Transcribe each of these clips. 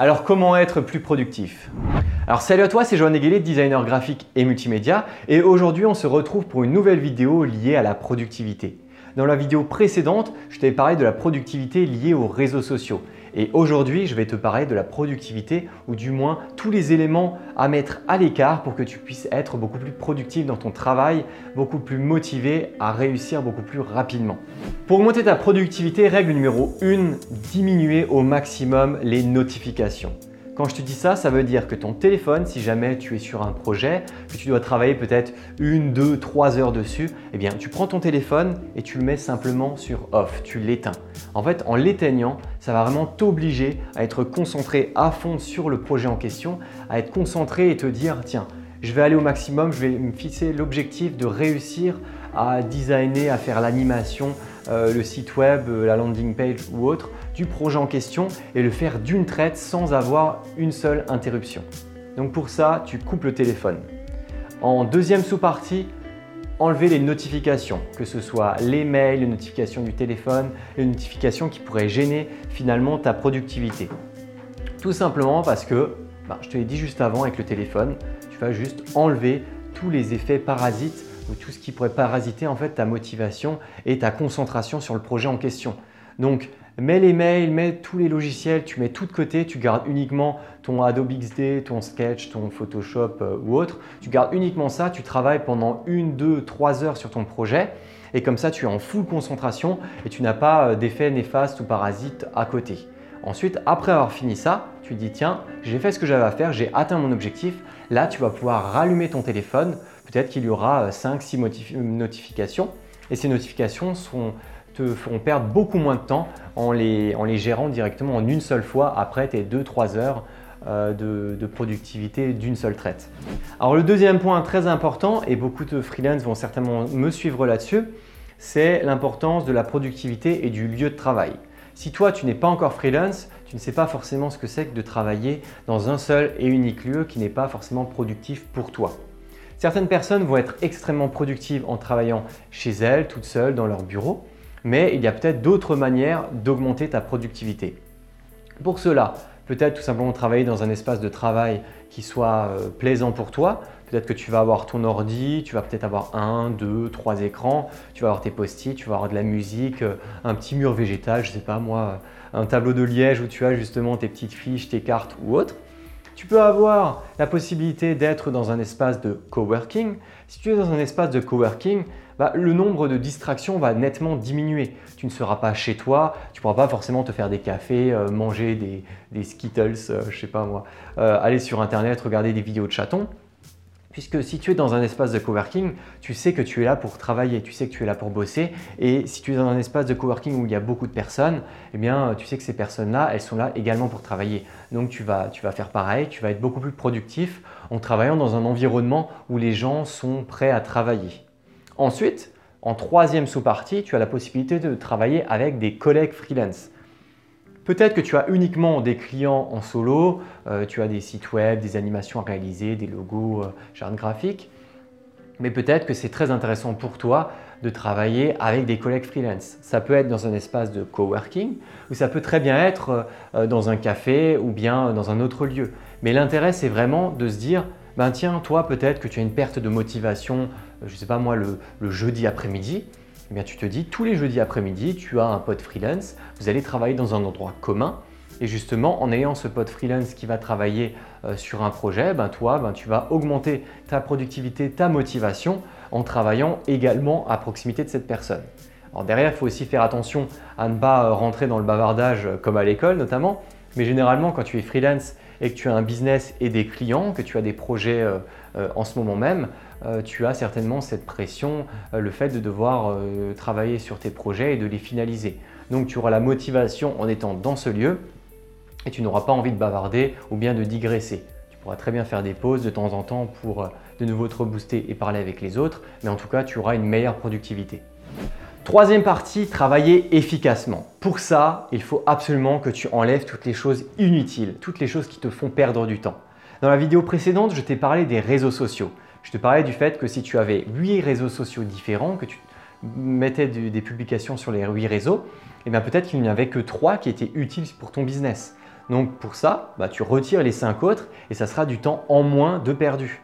Alors comment être plus productif? Alors salut à toi, c'est Joanne Eguelet, designer graphique et multimédia et aujourd'hui on se retrouve pour une nouvelle vidéo liée à la productivité. Dans la vidéo précédente, je t'avais parlé de la productivité liée aux réseaux sociaux et aujourd'hui, je vais te parler de la productivité ou du moins tous les éléments à mettre à l'écart pour que tu puisses être beaucoup plus productif dans ton travail, beaucoup plus motivé à réussir beaucoup plus rapidement. Pour augmenter ta productivité, règle numéro 1, diminuer au maximum les notifications. Quand je te dis ça, ça veut dire que ton téléphone, si jamais tu es sur un projet, que tu dois travailler peut-être une, deux, trois heures dessus, eh bien tu prends ton téléphone et tu le mets simplement sur off, tu l'éteins. En fait, en l'éteignant, ça va vraiment t'obliger à être concentré à fond sur le projet en question, à être concentré et te dire tiens, je vais aller au maximum, je vais me fixer l'objectif de réussir à designer, à faire l'animation, euh, le site web, euh, la landing page ou autre du projet en question et le faire d'une traite sans avoir une seule interruption. Donc pour ça, tu coupes le téléphone. En deuxième sous-partie, enlever les notifications, que ce soit les mails, les notifications du téléphone, les notifications qui pourraient gêner finalement ta productivité. Tout simplement parce que, bah, je te l'ai dit juste avant avec le téléphone, tu vas juste enlever tous les effets parasites ou tout ce qui pourrait parasiter en fait ta motivation et ta concentration sur le projet en question. Donc, mets les mails, mets tous les logiciels, tu mets tout de côté, tu gardes uniquement ton Adobe XD, ton Sketch, ton Photoshop euh, ou autre. Tu gardes uniquement ça, tu travailles pendant une, deux, trois heures sur ton projet et comme ça, tu es en full concentration et tu n'as pas euh, d'effet néfaste ou parasite à côté. Ensuite, après avoir fini ça, tu dis tiens, j'ai fait ce que j'avais à faire, j'ai atteint mon objectif. Là, tu vas pouvoir rallumer ton téléphone. Peut-être qu'il y aura 5-6 euh, notifications et ces notifications te feront perdre beaucoup moins de temps en les, gérant directement en une seule fois après tes 2-3 heures euh, de, de, productivité d'une seule traite. Alors le deuxième point très important, et beaucoup de freelance vont certainement me suivre là-dessus, c'est l'importance de la productivité et du lieu de travail. Si toi, tu n'es pas encore freelance, tu ne sais pas forcément ce que c'est que de travailler dans un seul et unique lieu qui n'est pas forcément productif pour toi. Certaines personnes vont être extrêmement productives en travaillant chez elles, toutes seules, dans leur bureau, mais il y a peut-être d'autres manières d'augmenter ta productivité. Pour cela, peut-être tout simplement travailler dans un espace de travail qui soit euh, plaisant pour toi. Peut-être que tu vas avoir ton ordi, tu vas peut-être avoir un, deux, trois écrans, tu vas avoir tes post-it, tu vas avoir de la musique, euh, un petit mur végétal, je ne sais pas moi, un tableau de liège où tu as justement tes petites fiches, tes cartes ou autre. Tu peux avoir la possibilité d'être dans un espace de coworking. Si tu es dans un espace de coworking, bah, le nombre de distractions va nettement diminuer. Tu ne seras pas chez toi, tu ne pourras pas forcément te faire des cafés, euh, manger des, Skittles, euh, je sais pas moi, euh, aller sur Internet, regarder des vidéos de chatons. Puisque si tu es dans un espace de coworking, tu sais que tu es là pour travailler, tu sais que tu es là pour bosser. Et si tu es dans un espace de coworking où il y a beaucoup de personnes, eh bien, tu sais que ces personnes-là, elles sont là également pour travailler. Donc, tu vas, tu vas faire pareil, tu vas être beaucoup plus productif en travaillant dans un environnement où les gens sont prêts à travailler. Ensuite, en troisième sous-partie, tu as la possibilité de travailler avec des collègues freelance. Peut-être que tu as uniquement des clients en solo, euh, tu as des sites web, des animations à réaliser, des logos, euh, graphiques, mais peut-être que c'est très intéressant pour toi de travailler avec des collègues freelance. Ça peut être dans un espace de coworking ou ça peut très bien être euh, dans un café ou bien dans un autre lieu. Mais l'intérêt, c'est vraiment de se dire, ben tiens, toi peut-être que tu as une perte de motivation, je ne sais pas moi, le jeudi après-midi, eh tu te dis tous les jeudis après-midi, tu as un pote freelance, vous allez travailler dans un endroit commun. Et justement, en ayant ce pote freelance qui va travailler euh, sur un projet, ben toi, ben, tu vas augmenter ta productivité, ta motivation en travaillant également à proximité de cette personne. Alors derrière, il faut aussi faire attention à ne pas euh, rentrer dans le bavardage euh, comme à l'école notamment. Mais généralement, quand tu es freelance et que tu as un business et des clients, que tu as des projets en ce moment même, euh, tu as certainement cette pression, euh, le fait de devoir euh, travailler sur tes projets et de les finaliser. Donc tu auras la motivation en étant dans ce lieu et tu n'auras pas envie de bavarder ou bien de digresser. Tu pourras très bien faire des pauses de temps en temps pour de nouveau te rebooster et parler avec les autres, mais en tout cas tu auras une meilleure productivité. Troisième partie, travailler efficacement. Pour ça, il faut absolument que tu enlèves toutes les choses inutiles, toutes les choses qui te font perdre du temps. Dans la vidéo précédente, je t'ai parlé des réseaux sociaux. Je te parlais du fait que si tu avais 8 réseaux sociaux différents, que tu mettais des publications sur les 8 réseaux, eh bien peut-être qu'il n'y avait que 3 qui étaient utiles pour ton business. Donc pour ça, bah, tu retires les 5 autres et ça sera du temps en moins de perdu.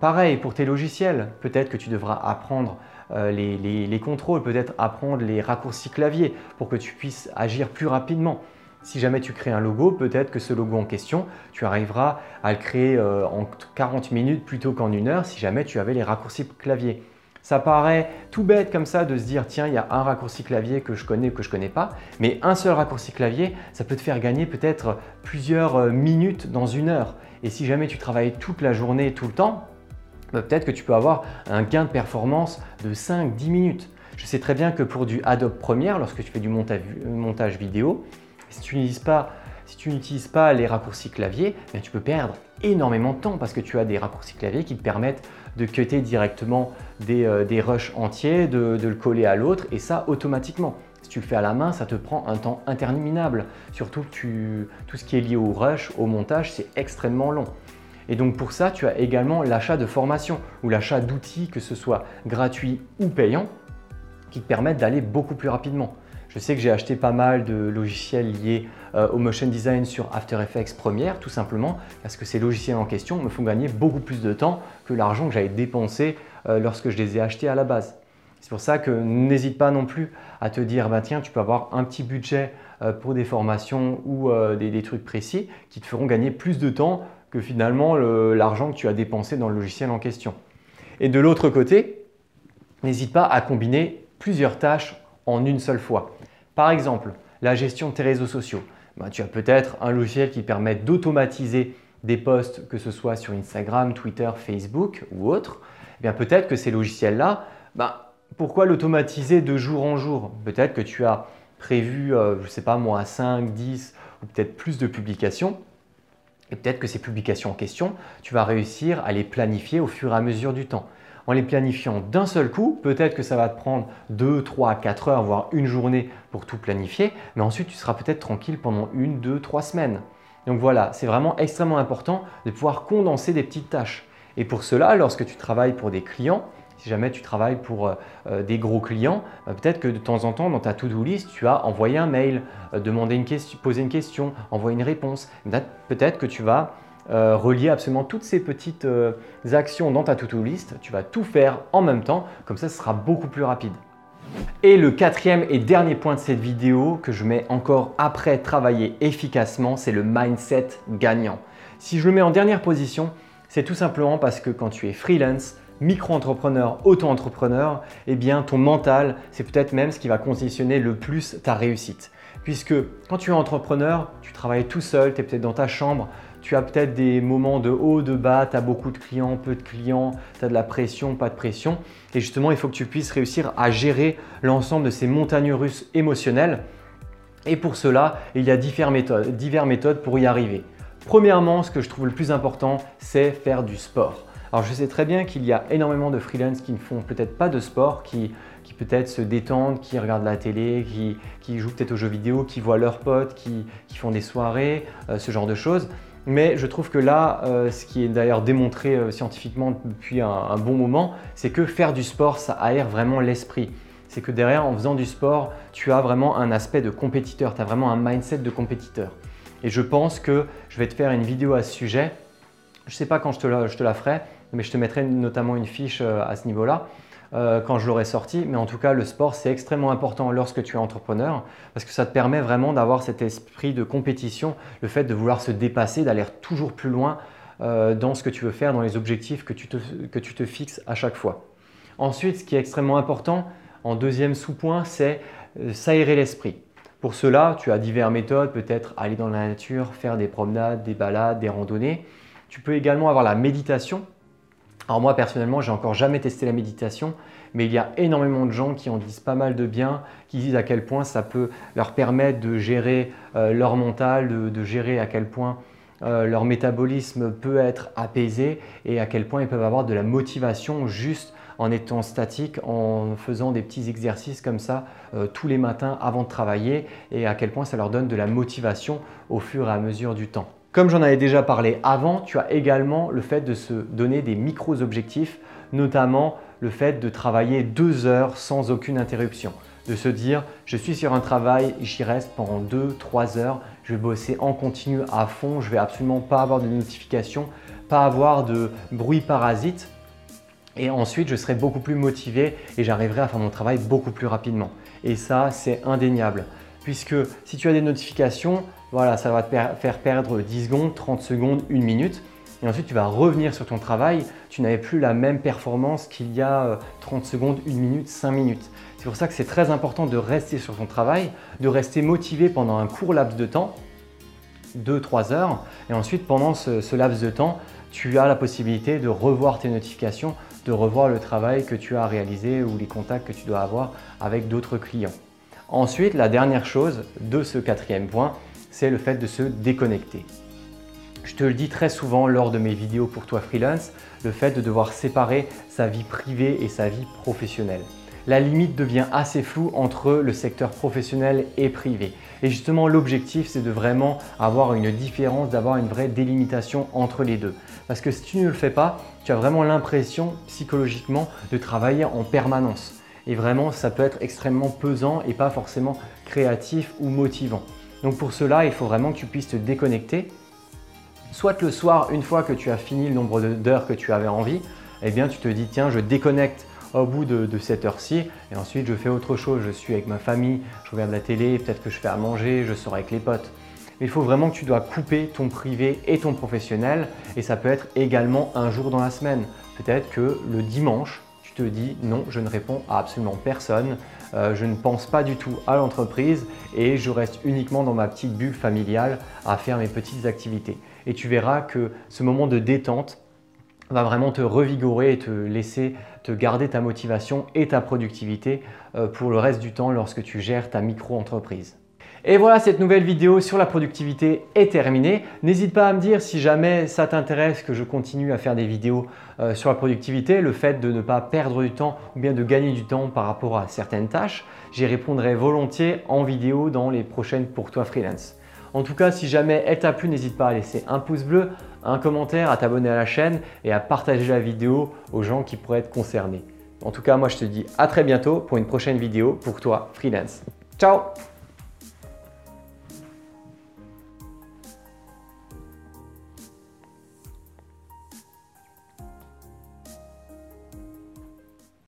Pareil pour tes logiciels, peut-être que tu devras apprendre euh, les, contrôles, peut-être apprendre les raccourcis clavier pour que tu puisses agir plus rapidement. Si jamais tu crées un logo, peut-être que ce logo en question, tu arriveras à le créer euh, en 40 minutes plutôt qu'en une heure si jamais tu avais les raccourcis clavier. Ça paraît tout bête comme ça de se dire tiens, il y a un raccourci clavier que je connais ou que je ne connais pas, mais un seul raccourci clavier, ça peut te faire gagner peut-être plusieurs euh, minutes dans une heure. Et si jamais tu travailles toute la journée, tout le temps, bah, peut-être que tu peux avoir un gain de performance de 5-10 minutes. Je sais très bien que pour du Adobe Premiere, lorsque tu fais du montage, vidéo, si tu n'utilises pas, les raccourcis clavier, eh tu peux perdre énormément de temps parce que tu as des raccourcis clavier qui te permettent de cutter directement des, euh, rushs entiers, de, le coller à l'autre et ça automatiquement. Si tu le fais à la main, ça te prend un temps interminable. Surtout tout ce qui est lié au rush, au montage, c'est extrêmement long. Et donc pour ça, tu as également l'achat de formation ou l'achat d'outils, que ce soit gratuit ou payant, qui te permettent d'aller beaucoup plus rapidement. Je sais que j'ai acheté pas mal de logiciels liés euh, au motion design sur After Effects Premiere, tout simplement parce que ces logiciels en question me font gagner beaucoup plus de temps que l'argent que j'avais dépensé euh, lorsque je les ai achetés à la base. C'est pour ça que n'hésite pas non plus à te dire, bah tiens, tu peux avoir un petit budget euh, pour des formations ou des, trucs précis qui te feront gagner plus de temps que finalement l'argent que tu as dépensé dans le logiciel en question. Et de l'autre côté, n'hésite pas à combiner plusieurs tâches en une seule fois. Par exemple, la gestion de tes réseaux sociaux. Bah, tu as peut-être un logiciel qui permet d'automatiser des posts, que ce soit sur Instagram, Twitter, Facebook ou autre. Eh bien peut-être que ces logiciels-là, bah, pourquoi l'automatiser de jour en jour? Peut-être que tu as prévu, euh, je ne sais pas moi, 5, 10 ou peut-être plus de publications. Et peut-être que ces publications en question, tu vas réussir à les planifier au fur et à mesure du temps. En les planifiant d'un seul coup, peut-être que ça va te prendre 2, 3, 4 heures, voire une journée pour tout planifier, mais ensuite tu seras peut-être tranquille pendant une, deux, trois semaines. Donc voilà, c'est vraiment extrêmement important de pouvoir condenser des petites tâches. Et pour cela, lorsque tu travailles pour des clients, si jamais tu travailles pour euh, euh, des gros clients, bah, peut-être que de temps en temps dans ta to-do list, tu as envoyé un mail, euh, une question, posé une question, envoyé une réponse. Peut-être que tu vas relier absolument toutes ces petites actions dans ta to-do list. Tu vas tout faire en même temps, comme ça ce sera beaucoup plus rapide. Et le quatrième et dernier point de cette vidéo que je mets encore après travailler efficacement, c'est le mindset gagnant. Si je le mets en dernière position, c'est tout simplement parce que quand tu es freelance, micro-entrepreneur, auto-entrepreneur, eh bien ton mental, c'est peut-être même ce qui va conditionner le plus ta réussite. Puisque quand tu es entrepreneur, tu travailles tout seul, tu es peut-être dans ta chambre, tu as peut-être des moments de haut, de bas, tu as beaucoup de clients, peu de clients, tu as de la pression, pas de pression. Et justement, il faut que tu puisses réussir à gérer l'ensemble de ces montagnes russes émotionnelles. Et pour cela, il y a diverses méthodes, pour y arriver. Premièrement, ce que je trouve le plus important, c'est faire du sport. Alors je sais très bien qu'il y a énormément de freelance qui ne font peut-être pas de sport, qui, peut-être se détendent, qui regardent la télé, qui, jouent peut-être aux jeux vidéo, qui voient leurs potes, qui, font des soirées, euh, ce genre de choses. Mais je trouve que là, euh, ce qui est d'ailleurs démontré euh, scientifiquement depuis un, bon moment, c'est que faire du sport, ça aère vraiment l'esprit. C'est que derrière, en faisant du sport, tu as vraiment un aspect de compétiteur, tu as vraiment un mindset de compétiteur. Et je pense que je vais te faire une vidéo à ce sujet. Je ne sais pas quand je te la ferai, mais je te mettrai notamment une fiche euh, à ce niveau-là euh, quand je l'aurai sorti. Mais en tout cas, le sport, c'est extrêmement important lorsque tu es entrepreneur parce que ça te permet vraiment d'avoir cet esprit de compétition, le fait de vouloir se dépasser, d'aller toujours plus loin euh, dans ce que tu veux faire, dans les objectifs que tu, te, que tu te fixes à chaque fois. Ensuite, ce qui est extrêmement important, en deuxième sous-point, c'est s'aérer l'esprit. Pour cela, tu as diverses méthodes, peut-être aller dans la nature, faire des promenades, des balades, des randonnées. Tu peux également avoir la méditation, alors moi personnellement, j'ai encore jamais testé la méditation, mais il y a énormément de gens qui en disent pas mal de bien, qui disent à quel point ça peut leur permettre de gérer euh, leur mental, de, gérer à quel point euh, leur métabolisme peut être apaisé et à quel point ils peuvent avoir de la motivation juste en étant statique, en faisant des petits exercices comme ça euh, tous les matins avant de travailler et à quel point ça leur donne de la motivation au fur et à mesure du temps. Comme j'en avais déjà parlé avant, tu as également le fait de se donner des micros-objectifs, notamment le fait de travailler deux heures sans aucune interruption. de se dire je suis sur un travail, j'y reste pendant 2-3 heures, je vais bosser en continu à fond, je vais absolument pas avoir de notifications, pas avoir de bruit parasite et ensuite je serai beaucoup plus motivé et j'arriverai à faire mon travail beaucoup plus rapidement. Et ça, c'est indéniable. Puisque si tu as des notifications, voilà, ça va te faire perdre 10 secondes, 30 secondes, 1 minute. Et ensuite, tu vas revenir sur ton travail. Tu n'avais plus la même performance qu'il y a 30 euh, secondes, 1 minute, 5 minutes. C'est pour ça que c'est très important de rester sur ton travail, de rester motivé pendant un court laps de temps, 2-3 heures. Et ensuite, pendant ce laps de temps, tu as la possibilité de revoir tes notifications, de revoir le travail que tu as réalisé ou les contacts que tu dois avoir avec d'autres clients. Ensuite, la dernière chose de ce quatrième point, c'est le fait de se déconnecter. Je te le dis très souvent lors de mes vidéos pour toi freelance, le fait de devoir séparer sa vie privée et sa vie professionnelle la limite devient assez floue entre le secteur professionnel et privé. Et justement, l'objectif, c'est de vraiment avoir une différence, d'avoir une vraie délimitation entre les deux. Parce que si tu ne le fais pas, tu as vraiment l'impression psychologiquement de travailler en permanence. Et vraiment, ça peut être extrêmement pesant et pas forcément créatif ou motivant. Donc pour cela, il faut vraiment que tu puisses te déconnecter. Soit le soir, une fois que tu as fini le nombre d'heures que tu avais envie, eh bien tu te dis tiens, je déconnecte au bout de, cette heure-ci. Et ensuite, je fais autre chose. Je suis avec ma famille, je regarde la télé, peut-être que je fais à manger, je sors avec les potes. Il faut vraiment que tu dois couper ton privé et ton professionnel. Et ça peut être également un jour dans la semaine. Peut-être que le dimanche, te dis non, je ne réponds à absolument personne. Euh, je ne pense pas du tout à l'entreprise et je reste uniquement dans ma petite bulle familiale à faire mes petites activités. Et tu verras que ce moment de détente va vraiment te revigorer et te laisser te garder ta motivation et ta productivité euh, pour le reste du temps lorsque tu gères ta micro-entreprise. Et voilà, cette nouvelle vidéo sur la productivité est terminée. N'hésite pas à me dire si jamais ça t'intéresse que je continue à faire des vidéos euh, sur la productivité, le fait de ne pas perdre du temps ou bien de gagner du temps par rapport à certaines tâches. J'y répondrai volontiers en vidéo dans les prochaines pour toi freelance. En tout cas, si jamais elle t'a plu, n'hésite pas à laisser un pouce bleu, un commentaire, à t'abonner à la chaîne et à partager la vidéo aux gens qui pourraient être concernés. En tout cas, moi je te dis à très bientôt pour une prochaine vidéo pour toi freelance. Ciao